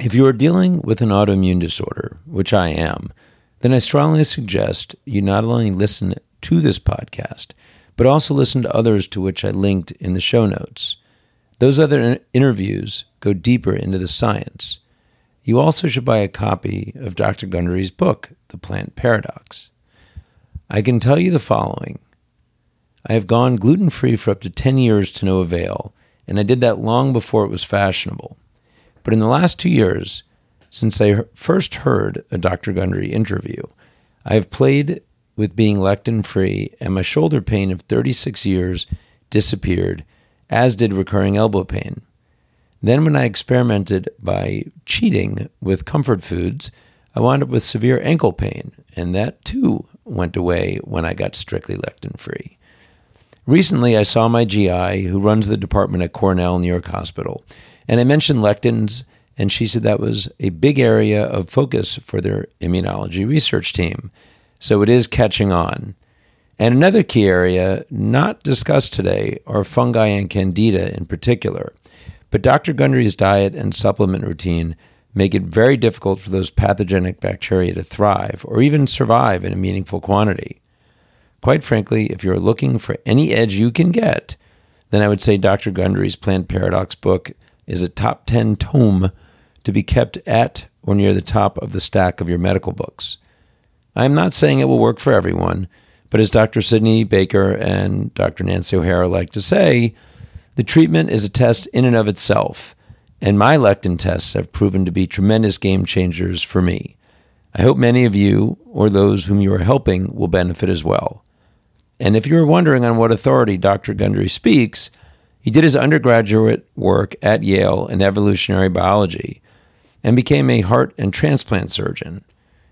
If you are dealing with an autoimmune disorder, which I am, then I strongly suggest you not only listen to this podcast, but also listen to others to which I linked in the show notes. Those other interviews go deeper into the science. You also should buy a copy of Dr. Gundry's book, The Plant Paradox. I can tell you the following I have gone gluten free for up to 10 years to no avail, and I did that long before it was fashionable. But in the last two years, since I first heard a Dr. Gundry interview, I have played with being lectin free, and my shoulder pain of 36 years disappeared, as did recurring elbow pain. Then, when I experimented by cheating with comfort foods, I wound up with severe ankle pain, and that too went away when I got strictly lectin free. Recently, I saw my GI, who runs the department at Cornell New York Hospital, and I mentioned lectins, and she said that was a big area of focus for their immunology research team. So it is catching on. And another key area not discussed today are fungi and candida in particular. But Dr. Gundry's diet and supplement routine make it very difficult for those pathogenic bacteria to thrive or even survive in a meaningful quantity. Quite frankly, if you're looking for any edge you can get, then I would say Dr. Gundry's Plant Paradox book is a top 10 tome to be kept at or near the top of the stack of your medical books. I am not saying it will work for everyone, but as Dr. Sidney Baker and Dr. Nancy O'Hara like to say, the treatment is a test in and of itself, and my lectin tests have proven to be tremendous game changers for me. I hope many of you or those whom you are helping will benefit as well. And if you are wondering on what authority Dr. Gundry speaks, he did his undergraduate work at Yale in evolutionary biology and became a heart and transplant surgeon.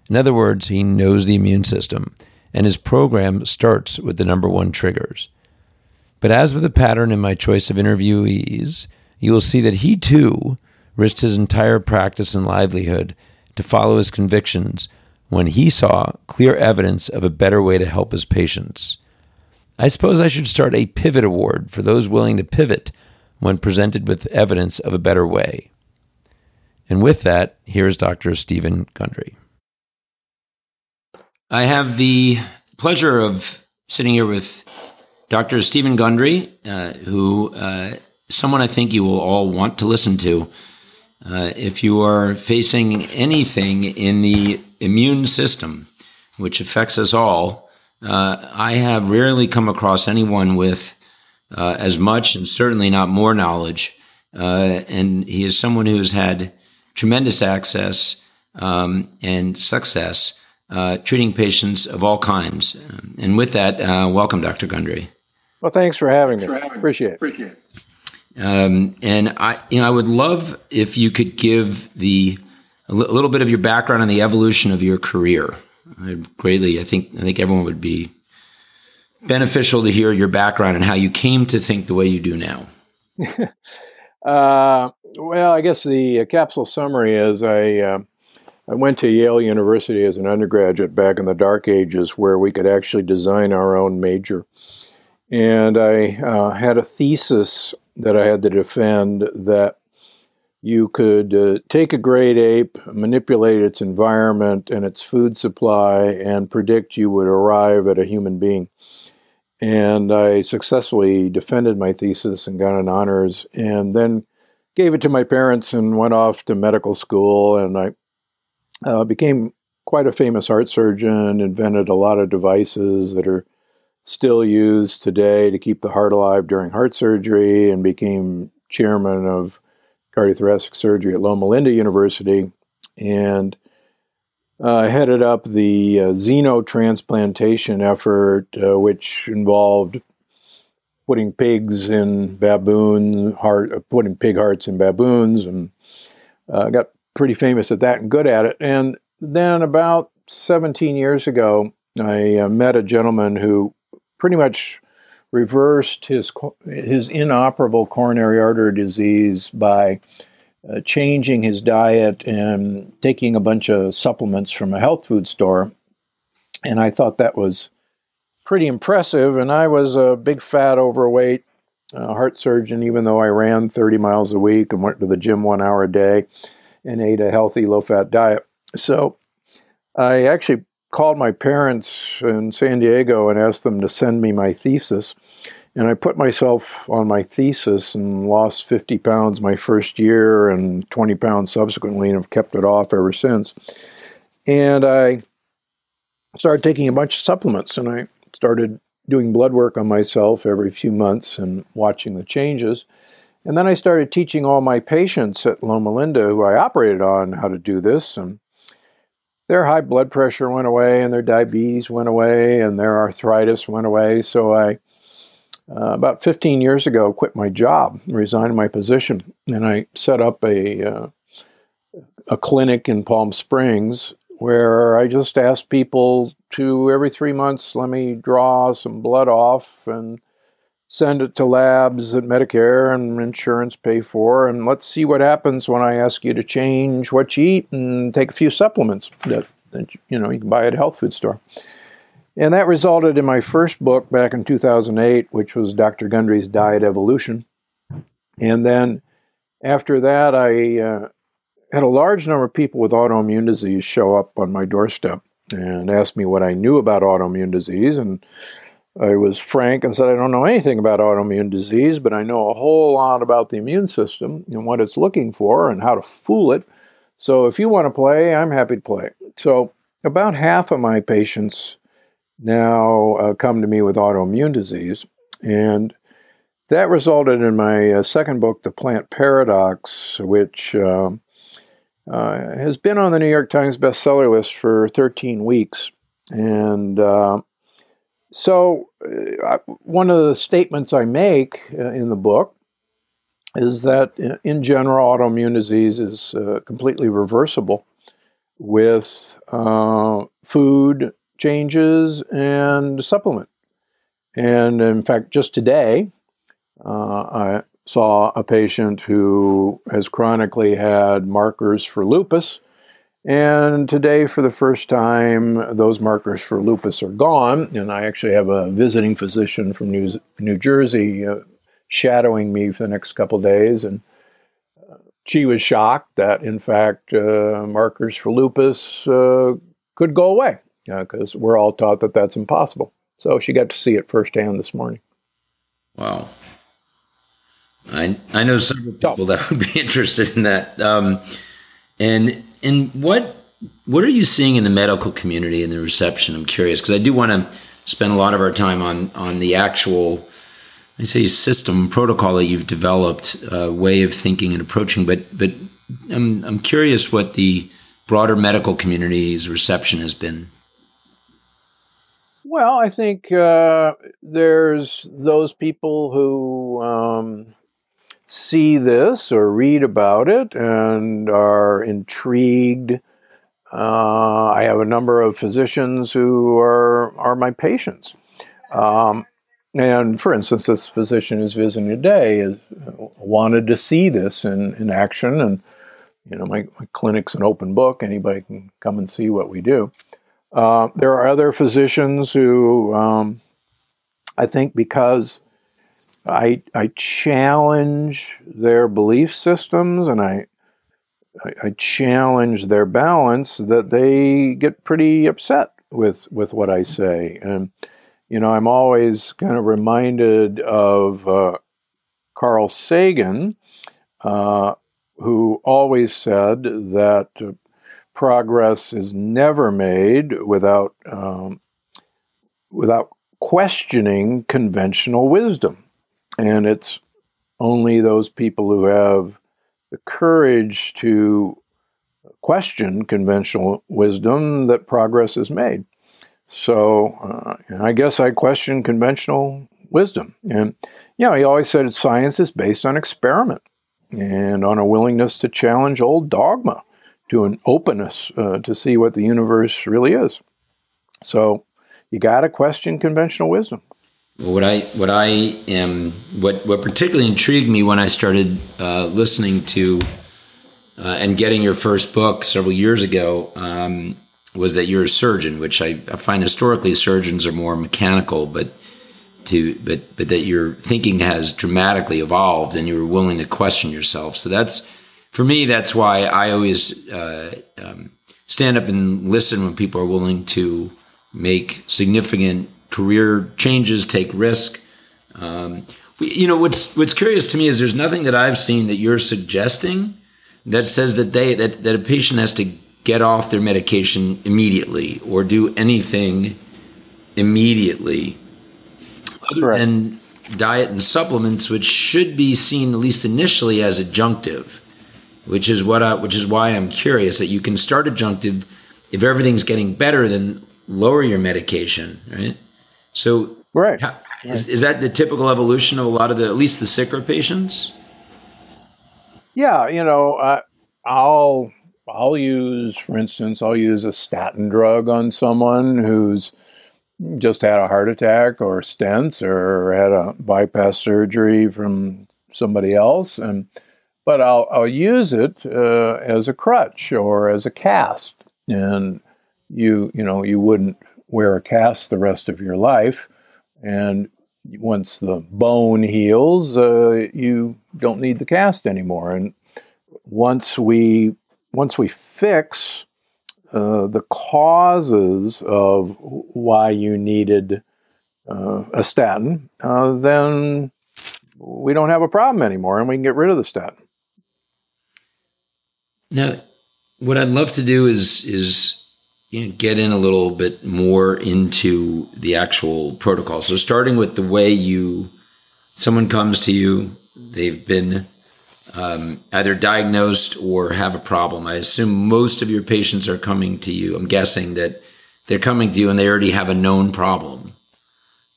In other words, he knows the immune system, and his program starts with the number one triggers. But as with the pattern in my choice of interviewees, you will see that he too risked his entire practice and livelihood to follow his convictions when he saw clear evidence of a better way to help his patients. I suppose I should start a pivot award for those willing to pivot when presented with evidence of a better way. And with that, here's Dr. Stephen Gundry. I have the pleasure of sitting here with Dr. Stephen Gundry, uh, who uh, someone I think you will all want to listen to. Uh, if you are facing anything in the immune system, which affects us all, uh, I have rarely come across anyone with uh, as much and certainly not more knowledge. Uh, and he is someone who has had tremendous access um, and success uh, treating patients of all kinds. And with that, uh, welcome, Dr. Gundry. Well, thanks for having me. For having Appreciate it. Appreciate it. Um, and I, you know, I would love if you could give the a little bit of your background and the evolution of your career. I greatly, I think, I think everyone would be beneficial to hear your background and how you came to think the way you do now. uh, well, I guess the capsule summary is I uh, I went to Yale University as an undergraduate back in the dark ages, where we could actually design our own major, and I uh, had a thesis that I had to defend that you could uh, take a great ape, manipulate its environment and its food supply, and predict you would arrive at a human being. And I successfully defended my thesis and got an honors, and then gave it to my parents and went off to medical school. And I uh, became quite a famous heart surgeon, invented a lot of devices that are still used today to keep the heart alive during heart surgery, and became chairman of cardiothoracic surgery at Loma Linda University, and uh, headed up the uh, xenotransplantation effort, uh, which involved putting pigs in baboon heart, uh, putting pig hearts in baboons, and uh, got pretty famous at that and good at it. And then about 17 years ago, I uh, met a gentleman who pretty much reversed his his inoperable coronary artery disease by uh, changing his diet and taking a bunch of supplements from a health food store. And I thought that was pretty impressive. And I was a big, fat, overweight uh, heart surgeon, even though I ran 30 miles a week and went to the gym one hour a day. and ate a healthy, low fat diet. So I actually called my parents in San Diego and asked them to send me my thesis. And I put myself on my thesis and lost 50 pounds my first year and 20 pounds subsequently and have kept it off ever since. And I started taking a bunch of supplements and I started doing blood work on myself every few months and watching the changes. And then I started teaching all my patients at Loma Linda, who I operated on, how to do this. And their high blood pressure went away, and their diabetes went away, and their arthritis went away. So I, uh, about 15 years ago, quit my job, resigned my position, and I set up a uh, a clinic in Palm Springs where I just asked people to every three months let me draw some blood off and send it to labs that Medicare and insurance pay for, and let's see what happens when I ask you to change what you eat and take a few supplements that, that you know you can buy at a health food store. And that resulted in my first book back in 2008, which was Dr. Gundry's Diet Evolution. And then after that, I uh, had a large number of people with autoimmune disease show up on my doorstep and ask me what I knew about autoimmune disease. And I was frank and said, I don't know anything about autoimmune disease, but I know a whole lot about the immune system and what it's looking for and how to fool it. So if you want to play, I'm happy to play. So about half of my patients now uh, come to me with autoimmune disease. And that resulted in my uh, second book, The Plant Paradox, which uh, uh has been on the New York Times bestseller list for 13 weeks. And uh, so, uh, one of the statements I make uh, in the book is that, uh, in general, autoimmune disease is uh, completely reversible with uh, food changes and supplement. And in fact, just today, uh, I saw a patient who has chronically had markers for lupus and today, for the first time, those markers for lupus are gone. And I actually have a visiting physician from New, New Jersey uh, shadowing me for the next couple days. And uh, she was shocked that, in fact, uh, markers for lupus uh, could go away because we're all taught that that's impossible. So she got to see it firsthand this morning. Wow. I, I know several people that would be interested in that. Um, and and what what are you seeing in the medical community and the reception? I'm curious because I do want to spend a lot of our time on on the actual I say system protocol that you've developed, uh, way of thinking and approaching. But but I'm I'm curious what the broader medical community's reception has been. Well, I think uh, there's those people who um, see this or read about it and are intrigued. Uh, I have a number of physicians who are are my patients. Um, and for instance, this physician who's visiting today is, wanted to see this in, in action. And, you know, my, my clinic's an open book. Anybody can come and see what we do. Uh, there are other physicians who um, I think because I I challenge their belief systems and I, I, I challenge their balance that they get pretty upset with with what I say. And you know I'm always kind of reminded of uh, Carl Sagan uh, who always said that uh, progress is never made without um, without questioning conventional wisdom and it's only those people who have the courage to question conventional wisdom that progress is made. So uh, I guess I question conventional wisdom. And, you know, he always said science is based on experiment and on a willingness to challenge old dogma to an openness uh, to see what the universe really is. So you got to question conventional wisdom what I what I am what what particularly intrigued me when I started uh, listening to uh, and getting your first book several years ago um, was that you're a surgeon, which I, I, find historically surgeons are more mechanical, but to but but that your thinking has dramatically evolved and you were willing to question yourself. So that's for me, that's why I always uh, um, stand up and listen when people are willing to make significant career changes, take risk. Um, you know what's what's curious to me is there's nothing that I've seen that you're suggesting that says that they that, that a patient has to get off their medication immediately or do anything immediately other right. than diet and supplements, which should be seen at least initially as adjunctive, which is what I, which is why I'm curious that you can start adjunctive if everything's getting better, then lower your medication, right? So, right. How, is, is that the typical evolution of a lot of the, at least the sicker patients? Yeah, you know, uh, I'll I'll use, for instance, I'll use a statin drug on someone who's just had a heart attack or stents or had a bypass surgery from somebody else, and but I'll I'll use it uh, as a crutch or as a cast, and you you know you wouldn't wear a cast the rest of your life, and once the bone heals, uh, you don't need the cast anymore, and once we once we fix uh, the causes of why you needed uh, a statin, uh, then we don't have a problem anymore and we can get rid of the statin. Now, what I'd love to do is is you know, get in a little bit more into the actual protocol. So, starting with the way you, someone comes to you, they've been um, either diagnosed or have a problem. I assume most of your patients are coming to you. I'm guessing that they're coming to you and they already have a known problem.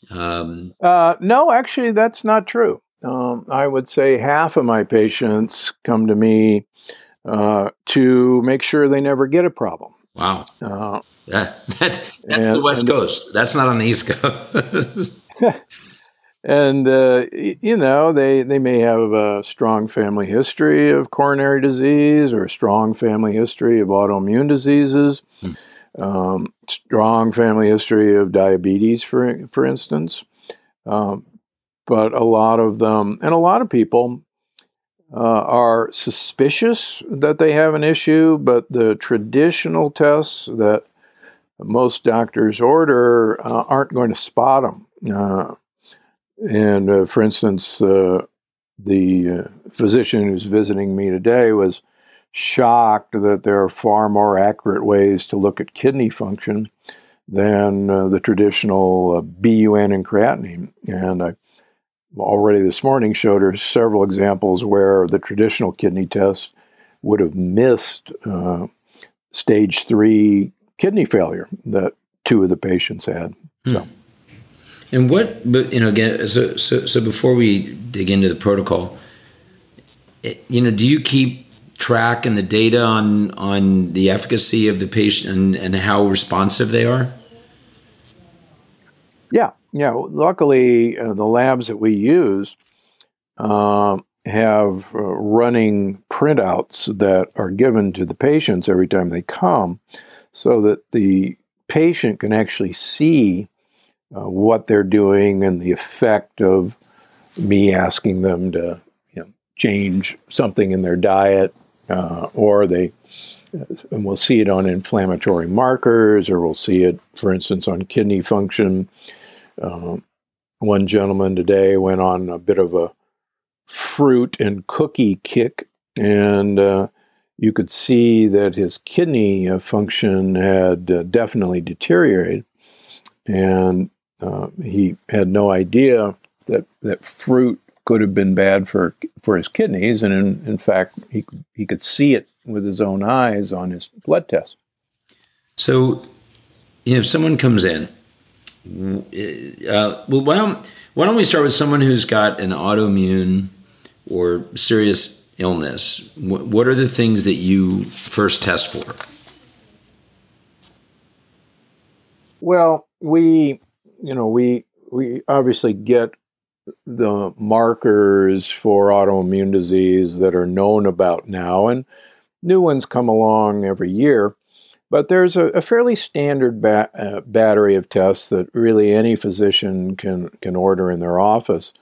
Um, uh, no, actually, that's not true. Um, I would say half of my patients come to me uh, to make sure they never get a problem. Wow. Uh, that, that, that's and, the West Coast. That's not on the East Coast. and uh, you know they they may have a strong family history of coronary disease or a strong family history of autoimmune diseases, hmm. um, strong family history of diabetes, for for instance. Um, but a lot of them, and a lot of people, uh, are suspicious that they have an issue, but the traditional tests that most doctors order uh, aren't going to spot them. Uh, and uh, for instance, uh, the uh, physician who's visiting me today was shocked that there are far more accurate ways to look at kidney function than the traditional BUN and creatinine. And I already this morning showed her several examples where the traditional kidney test would have missed uh, stage three kidney failure that two of the patients had. Hmm. So. And what, but you know, again, so so so before we dig into the protocol, it, you know, do you keep track and the data on on the efficacy of the patient and, and how responsive they are? Yeah, yeah. Luckily, uh, the labs that we use uh, have uh, running printouts that are given to the patients every time they come, so that the patient can actually see uh, what they're doing and the effect of me asking them to you know, change something in their diet, uh, or they and we'll see it on inflammatory markers, or we'll see it, for instance, on kidney function. Uh, one gentleman today went on a bit of a fruit and cookie kick, and uh, you could see that his kidney uh, function had uh, definitely deteriorated. And uh, he had no idea that that fruit could have been bad for for his kidneys, and in, in fact, he he could see it with his own eyes on his blood test. So, you know, if someone comes in, uh, well, why don't why don't we start with someone who's got an autoimmune or serious illness? What are the things that you first test for? Well, we you know, we we obviously get the markers for autoimmune disease that are known about now, and new ones come along every year. But there's a, a fairly standard ba- uh, battery of tests that really any physician can can order in their office,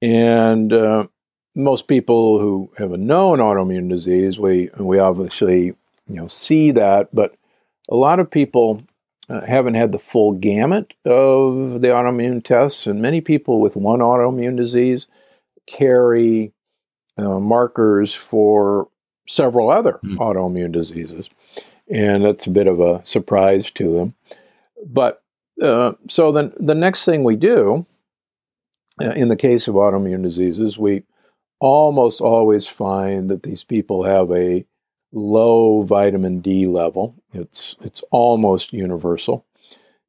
and uh, most people who have a known autoimmune disease, we we obviously you know see that, but a lot of people uh, haven't had the full gamut of the autoimmune tests, and many people with one autoimmune disease carry uh, markers for several other mm. autoimmune diseases, and that's a bit of a surprise to them. But uh, so then the next thing we do uh, in the case of autoimmune diseases, we almost always find that these people have a low vitamin D level. It's it's almost universal.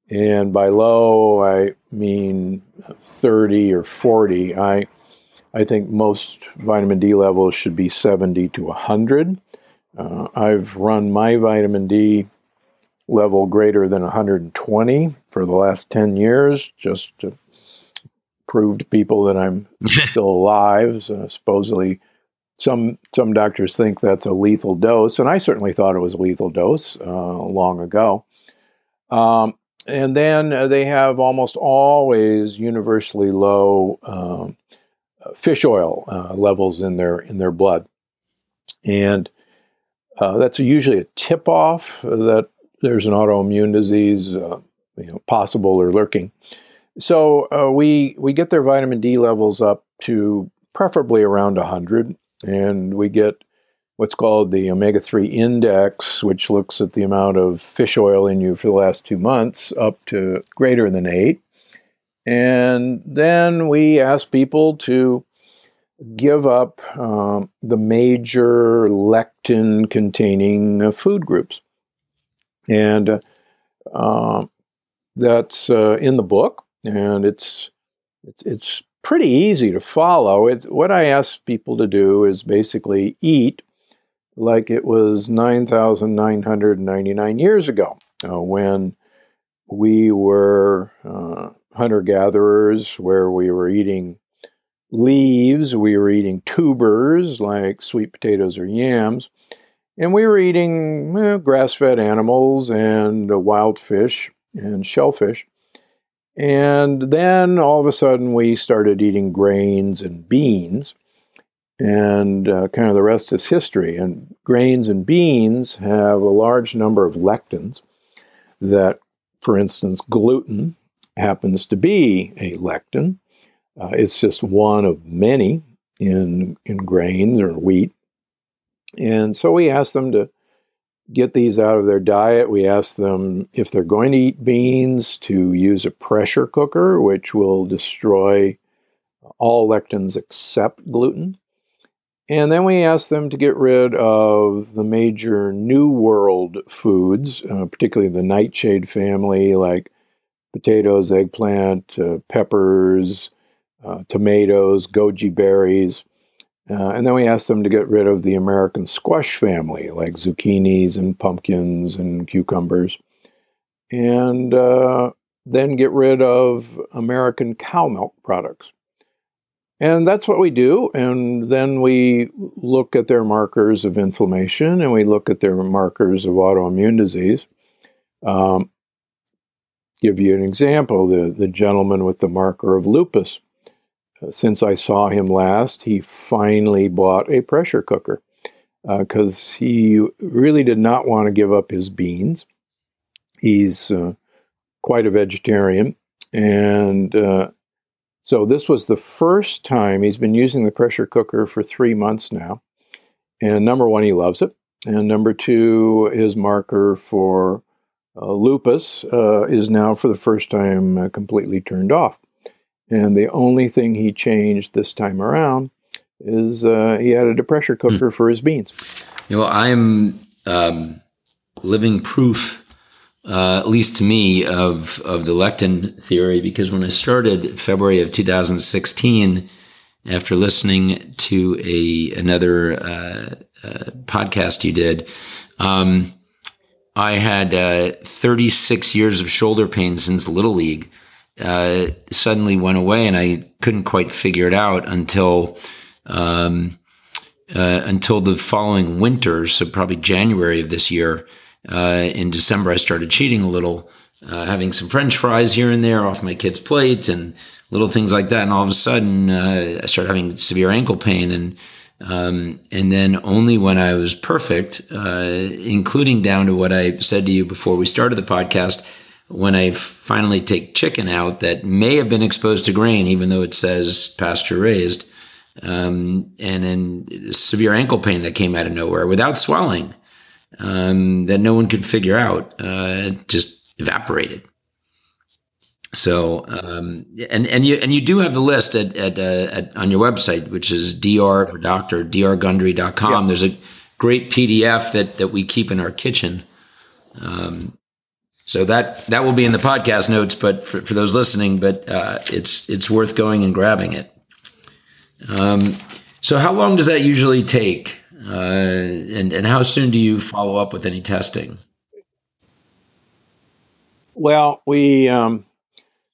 And by low, I mean 30 or 40. I I think most vitamin D levels should be 70 to 100. Uh, I've run my vitamin D level greater than 120 for the last 10 years just to prove to people that I'm still alive. So supposedly, some some doctors think that's a lethal dose, and I certainly thought it was a lethal dose uh, long ago. Um, and then uh, they have almost always universally low um, fish oil uh, levels in their in their blood, and uh, that's usually a tip off that there's an autoimmune disease, uh, you know, possible or lurking. So uh, we we get their vitamin D levels up to preferably around 100, and we get what's called the omega 3 index, which looks at the amount of fish oil in you for the last two months, up to greater than 8. And then we ask people to give up um, the major lectin containing uh, food groups. And uh, um, that's uh, in the book, and it's, it's, it's pretty easy to follow. It, what I ask people to do is basically eat like it was 9,999 years ago uh, when we were uh, hunter gatherers, where we were eating leaves, we were eating tubers like sweet potatoes or yams, and we were eating eh, grass fed animals and uh, wild fish and shellfish. And then all of a sudden, we started eating grains and beans, and uh, kind of the rest is history. And grains and beans have a large number of lectins that, for instance, gluten happens to be a lectin. Uh, it's just one of many in, in grains or wheat. And so we asked them to get these out of their diet. We ask them if they're going to eat beans to use a pressure cooker, which will destroy all lectins except gluten. And then we ask them to get rid of the major New World foods, uh, particularly the nightshade family, like potatoes, eggplant, uh, peppers, uh, tomatoes, goji berries. Uh, and then we asked them to get rid of the American squash family, like zucchinis and pumpkins and cucumbers, and uh, then get rid of American cow milk products. And that's what we do. And then we look at their markers of inflammation and we look at their markers of autoimmune disease. Um, give you an example the, the gentleman with the marker of lupus since I saw him last, he finally bought a pressure cooker because uh, he really did not want to give up his beans. He's uh, quite a vegetarian. And uh, so this was the first time he's been using the pressure cooker for three months now. And number one, he loves it. And number two, his marker for uh, lupus uh, is now for the first time uh, completely turned off. And the only thing he changed this time around is uh, he added a pressure hmm. cooker mm. for his beans. You know, I'm um, living proof, uh, at least to me, of of the lectin theory because when I started February of 2016, after listening to a another uh, uh podcast you did. Um, I had uh, 36 years of shoulder pain since Little League uh, suddenly went away, and I couldn't quite figure it out until um, uh, until the following winter. So probably January of this year. Uh, in December, I started cheating a little, uh, having some French fries here and there off my kid's plate, and little things like that. And all of a sudden, uh, I started having severe ankle pain. And, um, and then only when I was perfect, uh, including down to what I said to you before we started the podcast, when I finally take chicken out that may have been exposed to grain, even though it says pasture raised, um, and then severe ankle pain that came out of nowhere without swelling um, that no one could figure out, uh, just evaporated. So, um, and and you and you do have the list at, at, uh, at on your website, which is dr for doctor drgundry.com. Yeah. There's a great PDF that that we keep in our kitchen. Um, so that that will be in the podcast notes, but for, for those listening, but uh, it's it's worth going and grabbing it. Um, so how long does that usually take, uh, and and how soon do you follow up with any testing? Well, we um,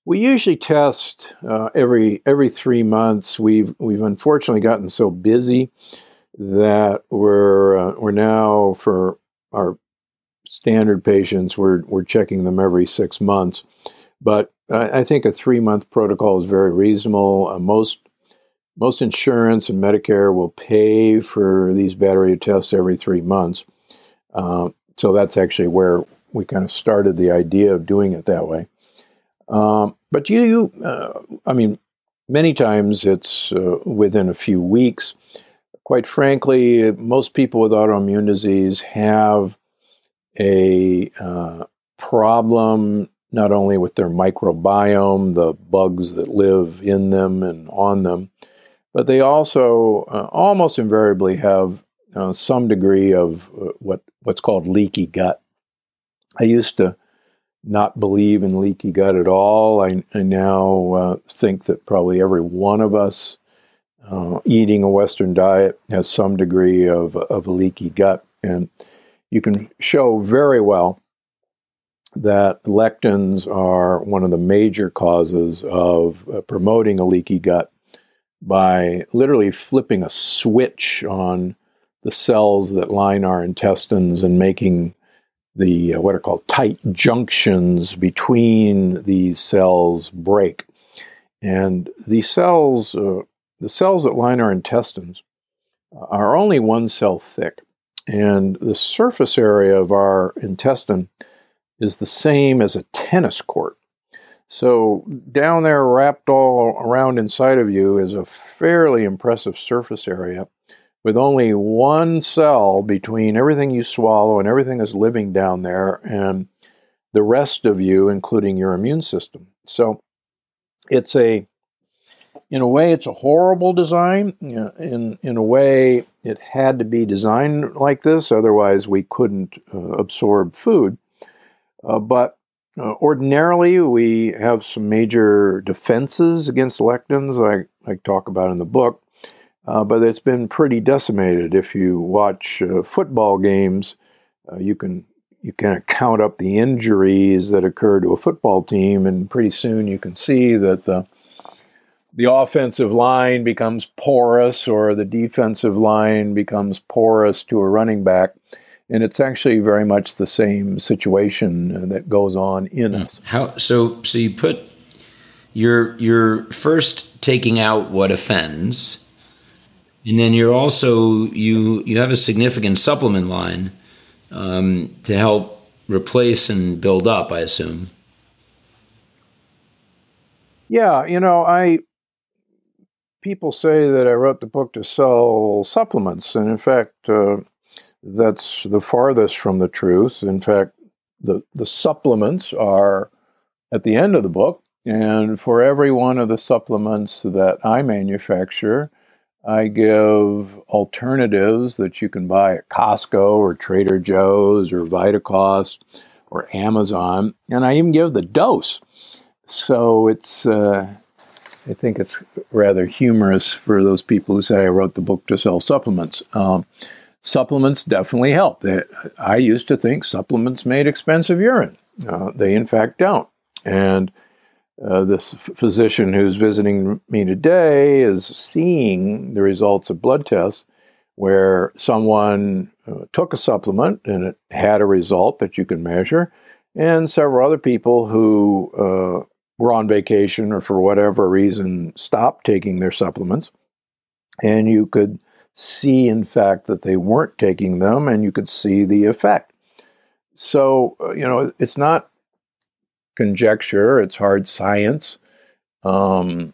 we usually test uh, every every three months. We've we've unfortunately gotten so busy that we're uh, we're now for our standard patients we're we're checking them every six months. But I, I think a three month protocol is very reasonable. Uh, most most insurance and Medicare will pay for these battery tests every three months. Uh, so that's actually where we kind of started the idea of doing it that way. Um, but you, uh, I mean, many times it's uh, within a few weeks. Quite frankly, most people with autoimmune disease have a uh, problem not only with their microbiome, the bugs that live in them and on them, but they also uh, almost invariably have uh, some degree of uh, what what's called leaky gut. I used to not believe in leaky gut at all. I, I now uh, think that probably every one of us uh, eating a Western diet has some degree of, of a leaky gut. And you can show very well that lectins are one of the major causes of uh, promoting a leaky gut by literally flipping a switch on the cells that line our intestines and making the uh, what are called tight junctions between these cells break. And these cells, uh, the cells that line our intestines, are only one cell thick. And the surface area of our intestine is the same as a tennis court. So, down there, wrapped all around inside of you, is a fairly impressive surface area with only one cell between everything you swallow and everything that's living down there and the rest of you, including your immune system. So it's a, in a way, it's a horrible design. In, in a way, it had to be designed like this, otherwise, we couldn't uh, absorb food. Uh, but uh, ordinarily, we have some major defenses against lectins, I, I talk about in the book. Uh, but it's been pretty decimated. If you watch uh, football games, uh, you can you can count up the injuries that occur to a football team, and pretty soon you can see that the the offensive line becomes porous, or the defensive line becomes porous to a running back. And it's actually very much the same situation that goes on in us. How so? So you put you're you're first taking out what offends and then you're also you you have a significant supplement line um, to help replace and build up. I assume. Yeah, you know, I people say that I wrote the book to sell supplements, and in fact, uh, that's the farthest from the truth. In fact, the the supplements are at the end of the book, and for every one of the supplements that I manufacture, I give alternatives that you can buy at Costco or Trader Joe's or Vitacost or Amazon, and I even give the dose. So it's, uh, I think it's rather humorous for those people who say I wrote the book to sell supplements. Um, supplements definitely help. They, I used to think supplements made expensive urine. Uh, they, in fact, don't. And uh, this physician who's visiting me today is seeing the results of blood tests where someone uh, took a supplement and it had a result that you can measure, and several other people who uh, were on vacation or for whatever reason stopped taking their supplements. And you could see, in fact, that they weren't taking them and you could see the effect. So, uh, you know, it's not conjecture, it's hard science. Um,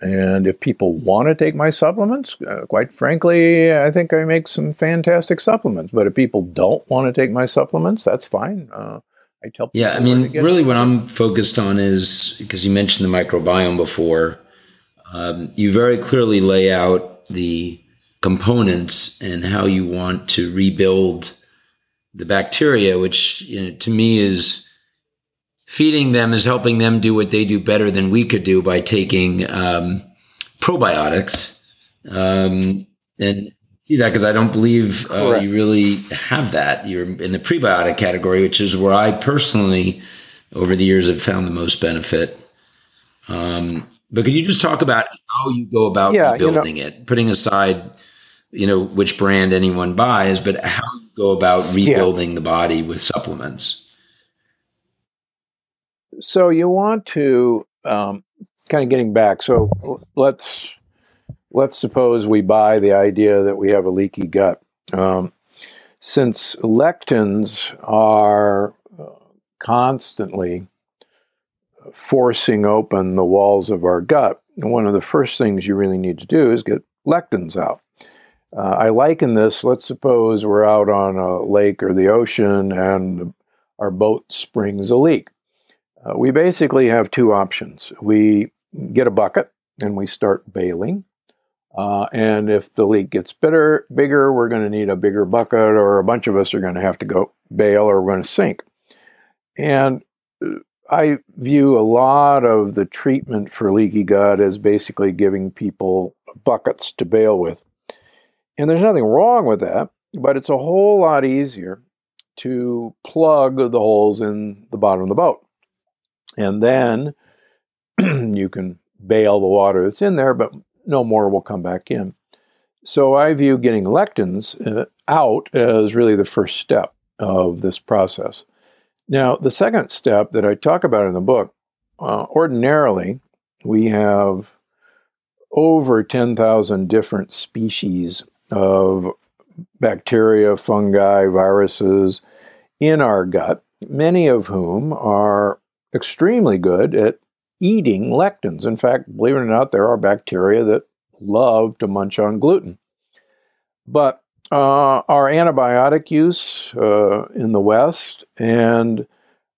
and if people want to take my supplements, uh, quite frankly, I think I make some fantastic supplements. But if people don't want to take my supplements, that's fine. Uh, I tell Yeah, I mean, really, what I'm focused on is because you mentioned the microbiome before. Um, you very clearly lay out the components and how you want to rebuild the bacteria, which you know, to me is feeding them is helping them do what they do better than we could do by taking um, probiotics. Um, and see that because I don't believe uh, you really have that. You're in the prebiotic category, which is where I personally, over the years, have found the most benefit. Um, but can you just talk about how you go about yeah, building you know, it, putting aside, you know, which brand anyone buys, but how you go about rebuilding yeah. the body with supplements? so you want to um, kind of getting back. So let's let's suppose we buy the idea that we have a leaky gut. Um, since lectins are uh, constantly forcing open the walls of our gut, one of the first things you really need to do is get lectins out. Uh, I liken this, let's suppose we're out on a lake or the ocean and our boat springs a leak. Uh, we basically have two options. We get a bucket and we start bailing. Uh, and if the leak gets bitter, bigger, we're going to need a bigger bucket, or a bunch of us are going to have to go bail or we're going to sink. And uh, I view a lot of the treatment for leaky gut as basically giving people buckets to bail with. And there's nothing wrong with that, but it's a whole lot easier to plug the holes in the bottom of the boat and then you can bail the water that's in there, but no more will come back in. So I view getting lectins uh, out as really the first step of this process. Now, the second step that I talk about in the book, uh, ordinarily, we have over 10,000 different species of bacteria, fungi, viruses in our gut, many of whom are extremely good at eating lectins. In fact, believe it or not, there are bacteria that love to munch on gluten. But uh, our antibiotic use uh, in the West and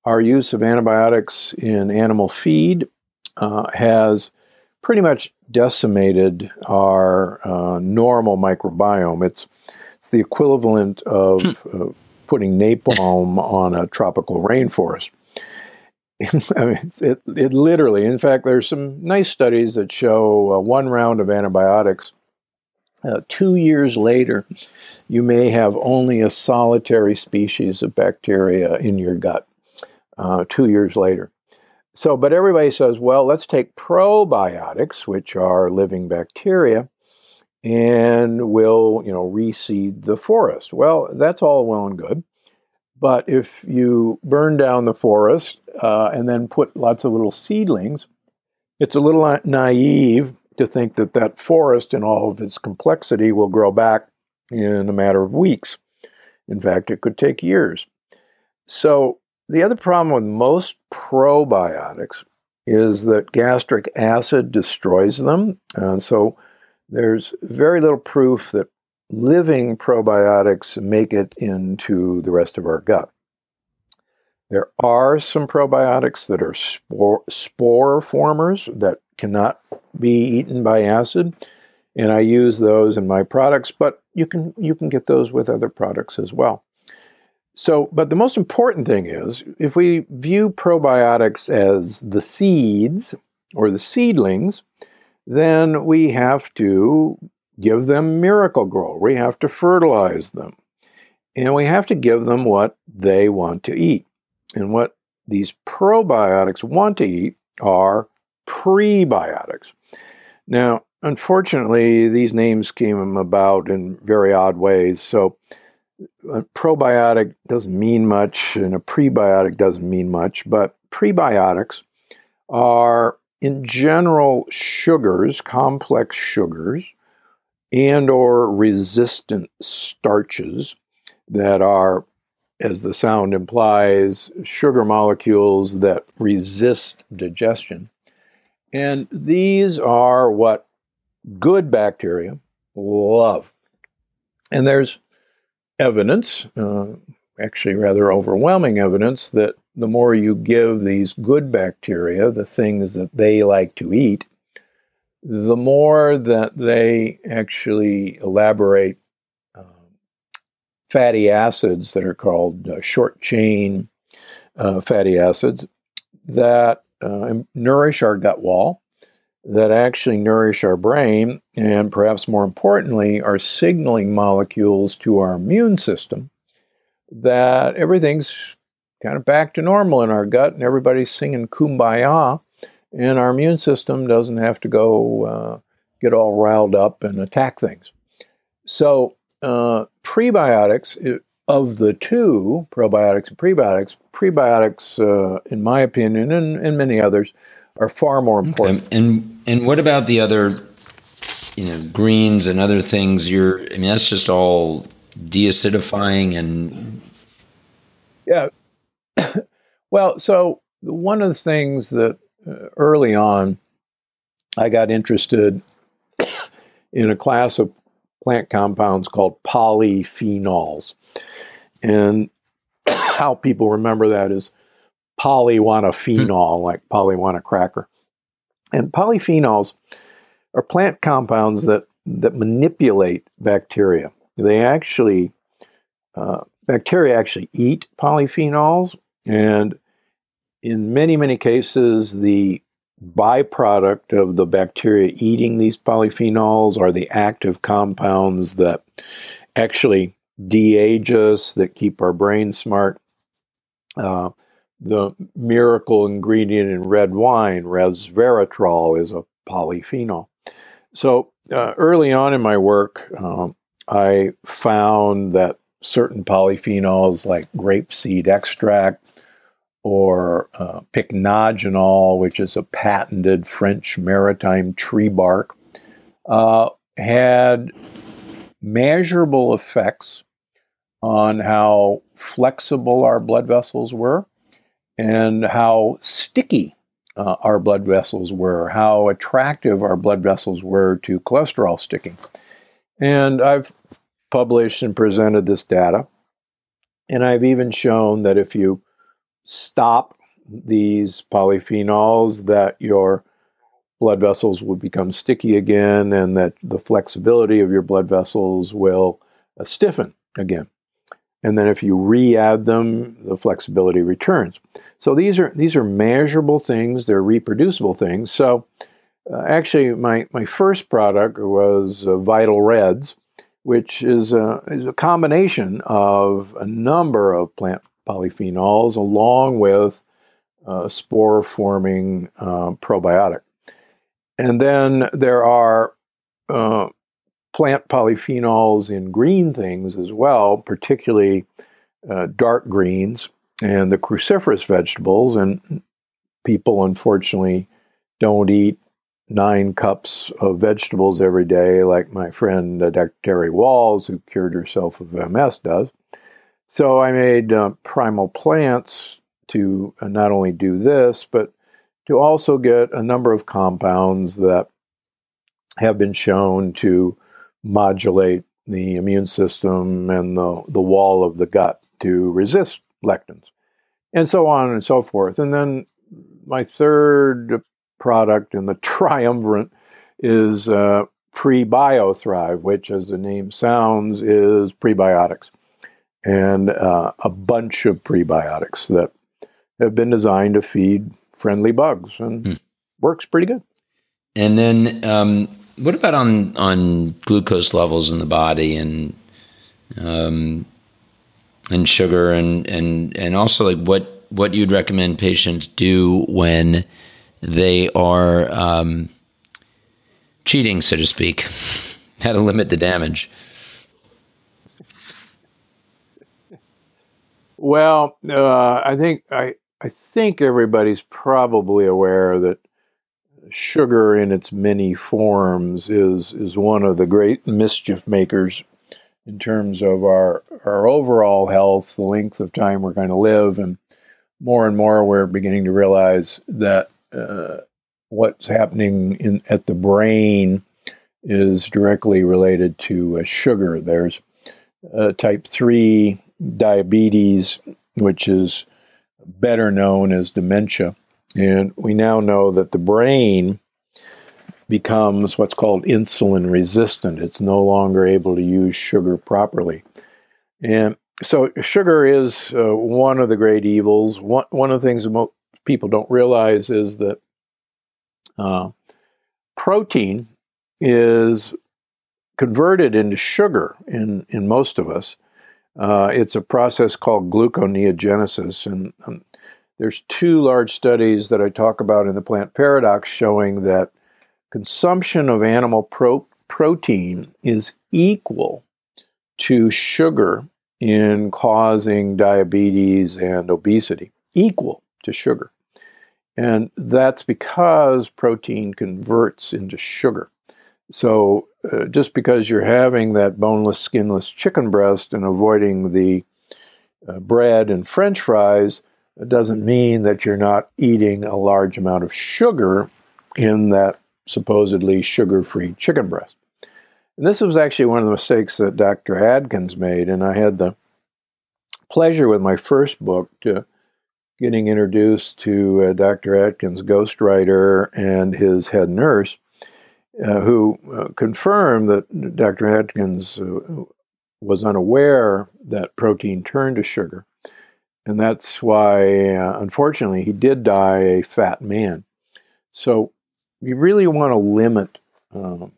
our use of antibiotics in animal feed uh, has pretty much decimated our uh, normal microbiome. It's, it's the equivalent of hmm. uh, putting napalm on a tropical rainforest. I mean, it, it literally, in fact, there's some nice studies that show uh, one round of antibiotics. Uh, two years later, you may have only a solitary species of bacteria in your gut. Uh, two years later. So, but everybody says, well, let's take probiotics, which are living bacteria, and we'll, you know, reseed the forest. Well, that's all well and good. But if you burn down the forest uh, and then put lots of little seedlings, it's a little naive to think that that forest in all of its complexity will grow back in a matter of weeks. In fact, it could take years. So, the other problem with most probiotics is that gastric acid destroys them. And so, there's very little proof that living probiotics make it into the rest of our gut. There are some probiotics that are spore, spore formers that cannot be eaten by acid, and I use those in my products, but you can you can get those with other products as well. So, but the most important thing is if we view probiotics as the seeds or the seedlings, then we have to give them Miracle-Gro. We have to fertilize them. And we have to give them what they want to eat. And what these probiotics want to eat are prebiotics. Now, unfortunately, these names came about in very odd ways. So, a probiotic doesn't mean much, and a prebiotic doesn't mean much, but prebiotics are in general sugars, complex sugars, and or resistant starches that are as the sound implies sugar molecules that resist digestion. And these are what good bacteria love. And there's evidence, uh, actually rather overwhelming evidence, that the more you give these good bacteria the things that they like to eat, the more that they actually elaborate um, fatty acids that are called uh, short chain uh, fatty acids that uh, nourish our gut wall, that actually nourish our brain, and perhaps more importantly, are signaling molecules to our immune system that everything's kind of back to normal in our gut and everybody's singing kumbaya and our immune system doesn't have to go uh, get all riled up and attack things. So, uh, prebiotics, of the two, probiotics and prebiotics, prebiotics, uh, in my opinion, and, and many others, are far more important. Okay. And and what about the other, you know, greens and other things? You're, I mean, that's just all deacidifying and yeah. well, so one of the things that early on I got interested in a class of plant compounds called polyphenols. And how people remember that is polywanaphenol, like polywana cracker. And polyphenols are plant compounds that, that manipulate bacteria. They actually, uh, bacteria actually eat polyphenols, and in many, many cases, the byproduct of the bacteria eating these polyphenols are the active compounds that actually de-age us, that keep our brain smart. Uh, the miracle ingredient in red wine, resveratrol, is a polyphenol. So uh, early on in my work, um, I found that certain polyphenols like grapeseed extract or uh, pycnogenol, which is a patented French maritime tree bark, uh, had measurable effects on how flexible our blood vessels were and how sticky uh, our blood vessels were, how attractive our blood vessels were to cholesterol sticking. And I've published and presented this data. And I've even shown that if you stop these polyphenols that your blood vessels will become sticky again and that the flexibility of your blood vessels will uh, stiffen again. And then if you re-add them, the flexibility returns. So these are these are measurable things, they're reproducible things. So uh, actually my my first product was uh, Vital Reds, which is a, is a combination of a number of plant polyphenols along with uh, spore forming uh, probiotic. And then there are uh, plant polyphenols in green things as well, particularly uh, dark greens and the cruciferous vegetables. And people, unfortunately, don't eat nine cups of vegetables every day, like my friend uh, Dr. Terry Wahls, who cured herself of MS, does. So I made uh, primal plants to uh, not only do this, but to also get a number of compounds that have been shown to modulate the immune system and the, the wall of the gut to resist lectins, and so on and so forth. And then my third product in the triumvirate is uh, PreBioThrive, which, as the name sounds, is prebiotics and uh, a bunch of prebiotics that have been designed to feed friendly bugs and hmm. works pretty good. And then, um, what about on on glucose levels in the body and um, and sugar and and and also like what what you'd recommend patients do when they are um, cheating, so to speak, how to limit the damage. Well, uh, I think I I think everybody's probably aware that sugar in its many forms is is one of the great mischief makers in terms of our our overall health, the length of time we're going to live, and more and more we're beginning to realize that uh, what's happening in at the brain is directly related to uh, sugar. There's uh, type three diabetes, which is better known as dementia, and we now know that the brain becomes what's called insulin resistant. It's no longer able to use sugar properly. And so, sugar is uh, one of the great evils. One, one of the things most people don't realize is that uh, protein is converted into sugar in, in most of us. Uh, it's a process called gluconeogenesis. And um, there's two large studies that I talk about in the plant paradox showing that consumption of animal pro- protein is equal to sugar in causing diabetes and obesity, equal to sugar. And that's because protein converts into sugar. So uh, just because you're having that boneless, skinless chicken breast and avoiding the uh, bread and french fries doesn't mean that you're not eating a large amount of sugar in that supposedly sugar free chicken breast. And this was actually one of the mistakes that Dr. Atkins made, and I had the pleasure with my first book to getting introduced to uh, Dr. Atkins' ghostwriter and his head nurse, uh, who uh, confirmed that Dr. Atkins uh, was unaware that protein turned to sugar. And that's why, uh, unfortunately, he did die a fat man. So you really want to limit um,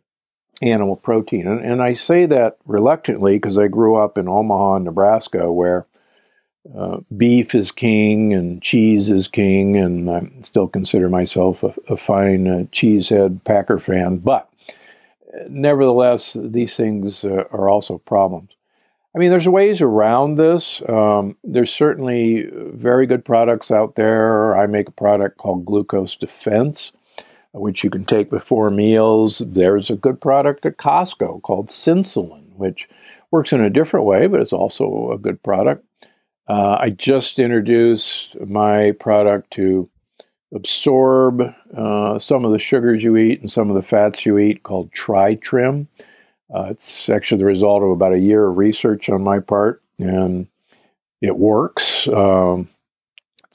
animal protein. And, and, I say that reluctantly because I grew up in Omaha, Nebraska, where uh, beef is king and cheese is king, and I still consider myself a, a fine uh, cheesehead Packer fan. But nevertheless, these things uh, are also problems. I mean, there's ways around this. Um, there's certainly very good products out there. I make a product called Glucose Defense which you can take before meals. There's a good product at Costco called Synsulin, which works in a different way, but it's also a good product. Uh, I just introduced my product to absorb uh, some of the sugars you eat and some of the fats you eat called TriTrim. Uh, it's actually the result of about a year of research on my part, and it works. Um,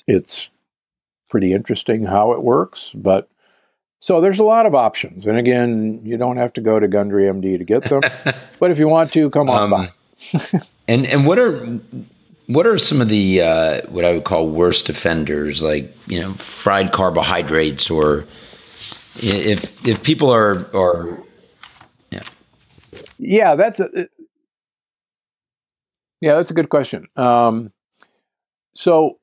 it's pretty interesting how it works, but so there's a lot of options. And again, you don't have to go to Gundry MD to get them. but if you want to, come on um, by. and and what are what are some of the uh, what I would call worst offenders, like you know, fried carbohydrates, or if if people are are yeah, yeah, that's a yeah, that's a good question. Um, so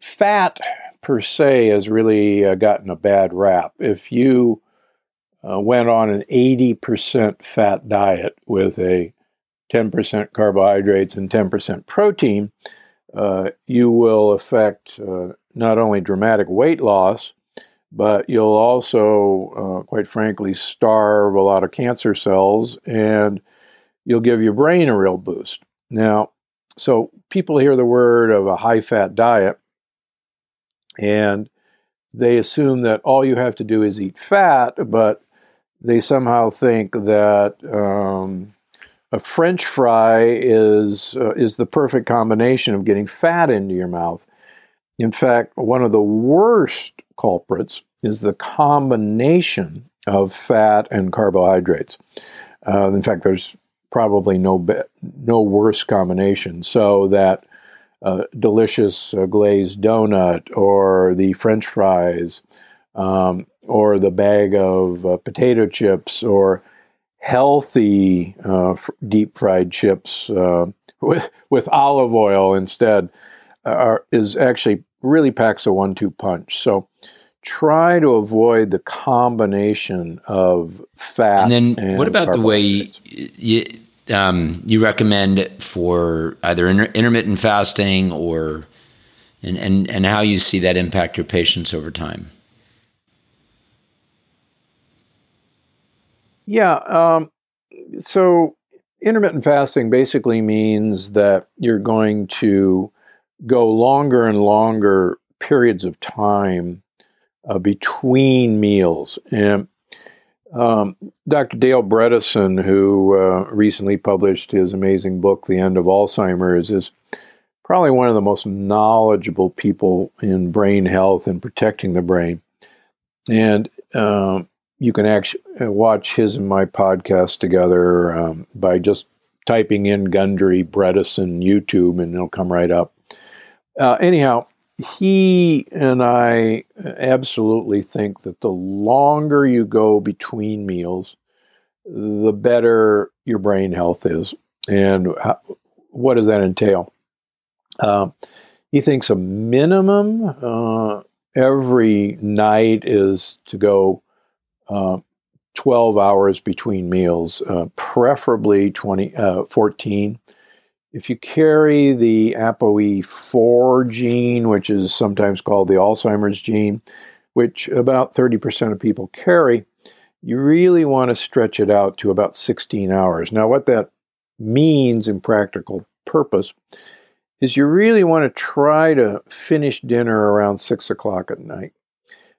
fat per se has really uh, gotten a bad rap. If you uh, went on an 80% fat diet with a 10% carbohydrates and 10% protein, uh, you will affect uh, not only dramatic weight loss, but you'll also, uh, quite frankly, starve a lot of cancer cells and you'll give your brain a real boost. Now, so people hear the word of a high fat diet and they assume that all you have to do is eat fat, but they somehow think that um, a French fry is uh, is the perfect combination of getting fat into your mouth. In fact, one of the worst culprits is the combination of fat and carbohydrates. Uh, in fact, there's probably no be- no worse combination. So that uh, delicious uh, glazed donut or the french fries um, or the bag of uh, potato chips or healthy uh, f- deep fried chips uh, with, with olive oil instead are, is actually really packs a one-two punch. So try to avoid the combination of fat. And then, and what about the way you, um, you recommend for either inter- intermittent fasting or and, and, and how you see that impact your patients over time. Yeah. Um, so intermittent fasting basically means that you're going to go longer and longer periods of time uh, between meals. And um, Dr. Dale Bredesen, who uh, recently published his amazing book, The End of Alzheimer's, is probably one of the most knowledgeable people in brain health and protecting the brain. And um, you can actually uh, watch his and my podcast together um, by just typing in Gundry Bredesen YouTube, and it'll come right up. Uh, anyhow, he and I absolutely think that the longer you go between meals, the better your brain health is. And how, what does that entail? Uh, he thinks a minimum uh, every night is to go uh, 12 hours between meals, uh, preferably 20, uh, 14 if you carry the ApoE4 gene, which is sometimes called the Alzheimer's gene, which about 30% of people carry, you really want to stretch it out to about 16 hours. Now, what that means in practical purpose is you really want to try to finish dinner around 6 o'clock at night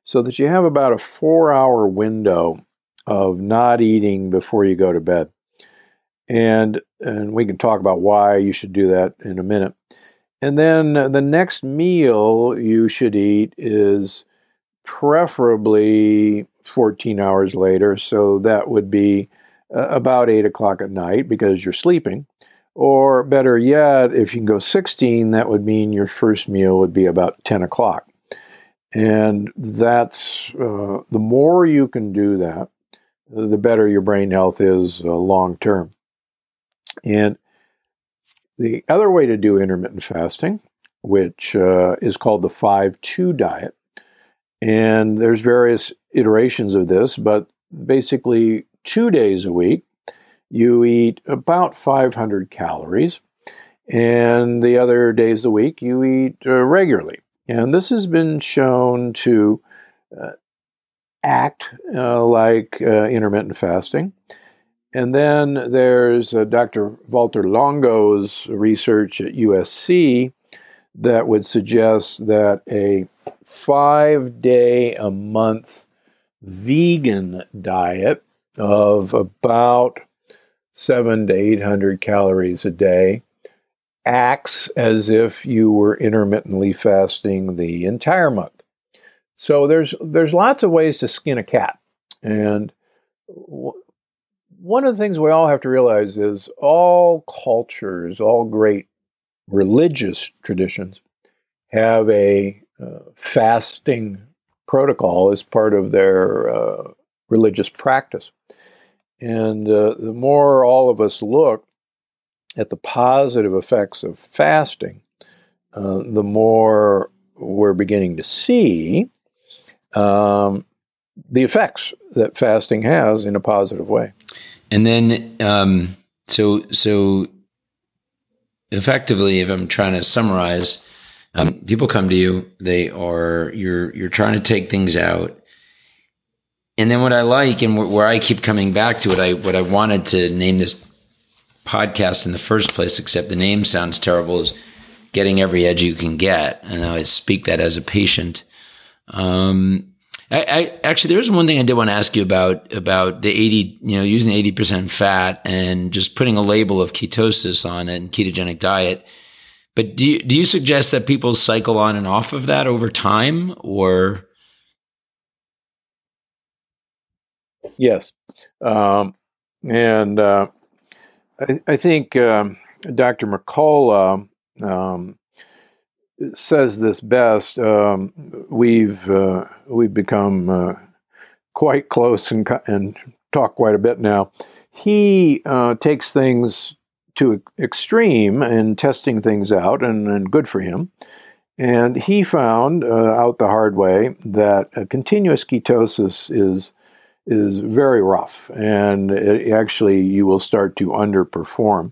so that you have about a four hour window of not eating before you go to bed and and we can talk about why you should do that in a minute. And then the next meal you should eat is preferably 14 hours later. So that would be uh, about 8 o'clock at night because you're sleeping. Or better yet, if you can go 16, that would mean your first meal would be about 10 o'clock. And that's uh, the more you can do that, the better your brain health is uh, long term. And the other way to do intermittent fasting, which uh, is called the 5 2 diet, and there's various iterations of this, but basically, two days a week, you eat about 500 calories, and the other days of the week, you eat uh, regularly. And this has been shown to uh, act uh, like uh, intermittent fasting. And then there's uh, Dr. Walter Longo's research at USC that would suggest that a five day a month vegan diet of about seven to 800 calories a day acts as if you were intermittently fasting the entire month. So there's there's lots of ways to skin a cat, and one of the things we all have to realize is all cultures, all great religious traditions have a uh, fasting protocol as part of their uh, religious practice. And uh, the more all of us look at the positive effects of fasting, uh, the more we're beginning to see um, the effects that fasting has in a positive way. And then, um, so so effectively, if I'm trying to summarize, um, people come to you. They are you're you're trying to take things out. And then what I like and wh- where I keep coming back to it, I what I wanted to name this podcast in the first place, except the name sounds terrible, is getting every edge you can get. And I speak that as a patient. Um, I, I, actually there's one thing I did want to ask you about about the 80 you know using 80% fat and just putting a label of ketosis on it and ketogenic diet. But do you, do you suggest that people cycle on and off of that over time or Yes. Um, and uh, I, I, think um, Dr. McCullough um, says this best. Um, we've uh, we've become uh, quite close and and talk quite a bit now. He uh, takes things to extreme in testing things out, and, and good for him. And he found uh, out the hard way that continuous ketosis is is very rough, and it, actually you will start to underperform.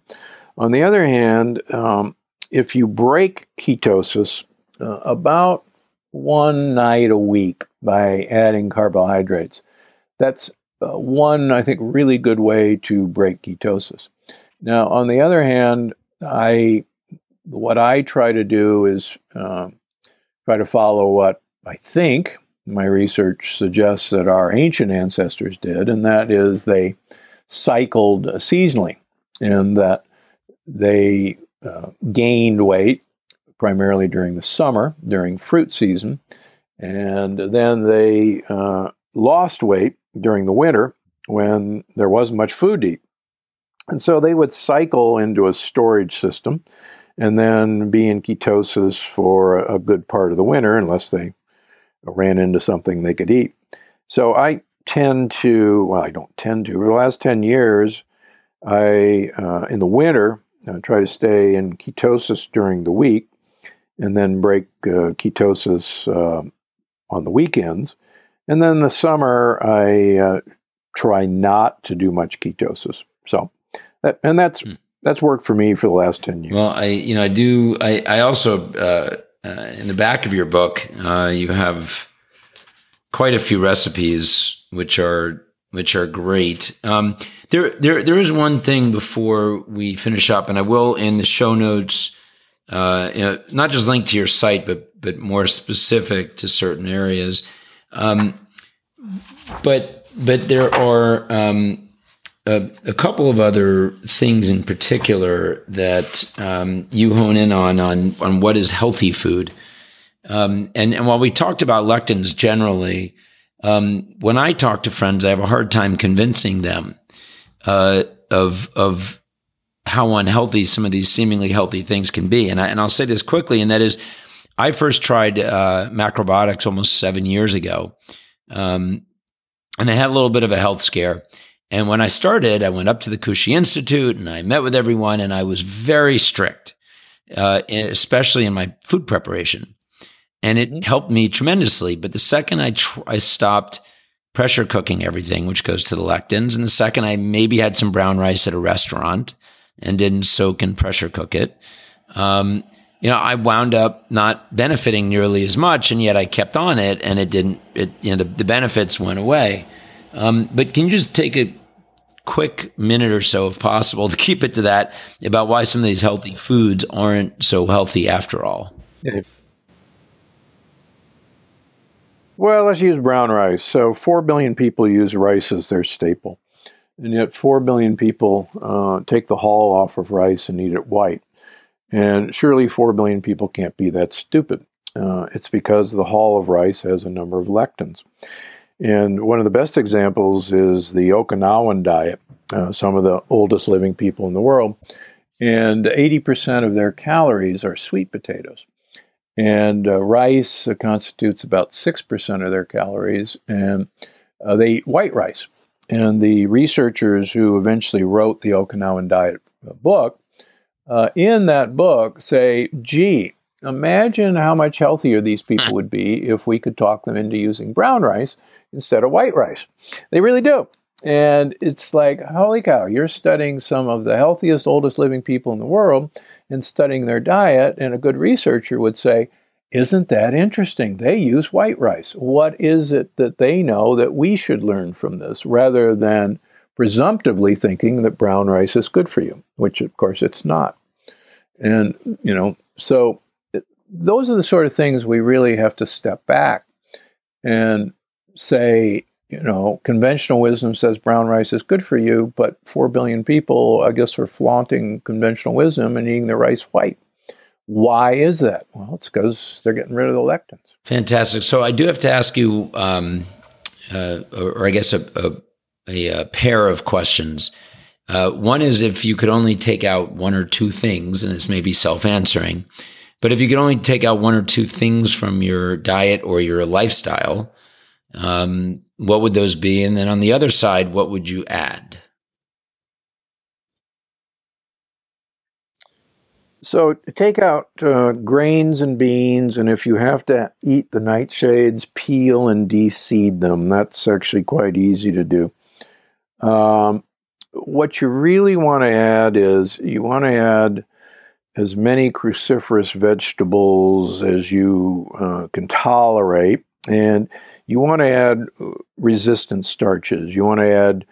On the other hand, um, if you break ketosis uh, about one night a week by adding carbohydrates. That's uh, one, I think, really good way to break ketosis. Now, on the other hand, I what I try to do is uh, try to follow what I think my research suggests that our ancient ancestors did, and that is they cycled seasonally, and that they uh, gained weight primarily during the summer, during fruit season, and then they uh, lost weight during the winter when there wasn't much food to eat. And so they would cycle into a storage system and then be in ketosis for a good part of the winter unless they ran into something they could eat. So I tend to, well, I don't tend to, for the last 10 years, I, uh, in the winter, uh, try to stay in ketosis during the week and then break uh, ketosis uh, on the weekends. And then the summer, I uh, try not to do much ketosis. So, that, and that's hmm. that's worked for me for the last ten years. Well, I you know I do I I also uh, uh, in the back of your book uh, you have quite a few recipes which are which are great. Um, there there there is one thing before we finish up, and I will in the show notes. Uh, you know, not just link to your site, but but more specific to certain areas. Um, but but there are um, a, a, couple of other things in particular that um, you hone in on on on what is healthy food. Um, and and while we talked about lectins generally, um, when I talk to friends, I have a hard time convincing them uh, of of how unhealthy some of these seemingly healthy things can be. And I, and I'll say this quickly, and that is, I first tried uh, macrobiotics almost seven years ago. Um, and I had a little bit of a health scare. And when I started, I went up to the Kushi Institute and I met with everyone, and I was very strict, uh, especially in my food preparation. And it mm-hmm. helped me tremendously. But the second I, tr- I stopped pressure cooking everything, which goes to the lectins, and the second I maybe had some brown rice at a restaurant and didn't soak and pressure cook it, um, you know, I wound up not benefiting nearly as much, and yet I kept on it, and it didn't. It you know the, the benefits went away. Um, but can you just take a quick minute or so, if possible, to keep it to that about why some of these healthy foods aren't so healthy after all? Well, let's use brown rice. So, 4 billion people use rice as their staple. And yet, 4 billion people uh, take the hull off of rice and eat it white. And surely 4 billion people can't be that stupid. Uh, it's because the hull of rice has a number of lectins. And one of the best examples is the Okinawan diet, uh, some of the oldest living people in the world. And 80% of their calories are sweet potatoes. And uh, rice uh, constitutes about 6% of their calories. And uh, they eat white rice. And the researchers who eventually wrote the Okinawan diet uh, book uh, in that book say, gee, imagine how much healthier these people would be if we could talk them into using brown rice instead of white rice. They really do. And it's like, holy cow, you're studying some of the healthiest, oldest living people in the world and studying their diet. And a good researcher would say, isn't that interesting? They use white rice. What is it that they know that we should learn from this rather than presumptively thinking that brown rice is good for you, which of course it's not. And, you know, so those are the sort of things we really have to step back and say, you know, conventional wisdom says brown rice is good for you, but 4 billion people, I guess, are flaunting conventional wisdom and eating their rice white. Why is that? Well, it's because they're getting rid of the lectins. Fantastic. So I do have to ask you, um, uh, or, or, I guess a, a a, a pair of questions. Uh, one is if you could only take out one or two things, and this may be self answering, but if you could only take out one or two things from your diet or your lifestyle, um, what would those be? And then on the other side, what would you add? So take out uh, grains and beans, and if you have to eat the nightshades, peel and deseed them. That's actually quite easy to do. Um, what you really want to add is you want to add as many cruciferous vegetables as you uh, can tolerate. And you want to add uh, resistant starches. You want to add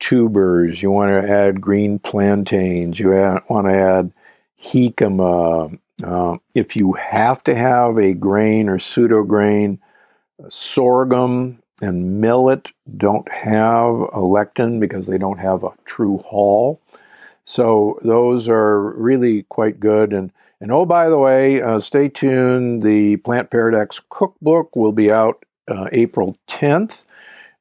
tubers. You want to add green plantains. You want to add jicama. Uh, if you have to have a grain or pseudo grain, sorghum and millet don't have a lectin because they don't have a true hull. So those are really quite good. And and oh, by the way, uh, stay tuned. The Plant Paradox cookbook will be out uh, April 10th.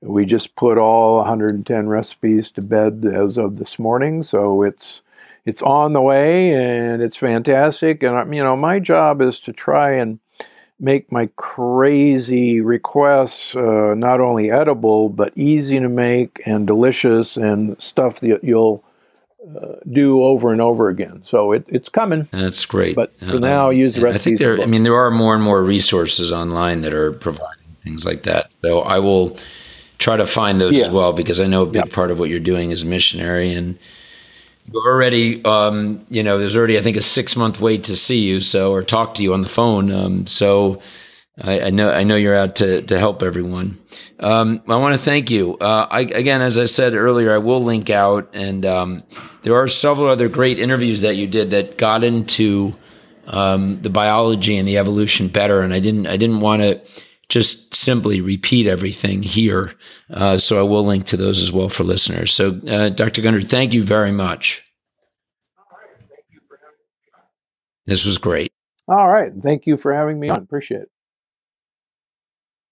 We just put all 110 recipes to bed as of this morning, so it's it's on the way and it's fantastic. And you know, my job is to try and make my crazy requests uh, not only edible but easy to make and delicious and stuff that you'll uh, do over and over again. So it, it's coming. That's great. But for uh, now, use the rest. I think there. I mean, there are more and more resources online that are providing things like that. So I will try to find those yes. as well because I know a big yep. part of what you're doing is missionary and you're already um, you know there's already I think a six month wait to see you so or talk to you on the phone um, so I, I, know I know you're out to to help everyone. Um, I want to thank you uh, I, again as I said earlier I will link out and um, there are several other great interviews that you did that got into um, the biology and the evolution better and I didn't I didn't want to just simply repeat everything here. Uh, so I will link to those as well for listeners. So, uh, Dr. Gundry, thank you very much. This was great. All right. Thank you for having me on. Appreciate it.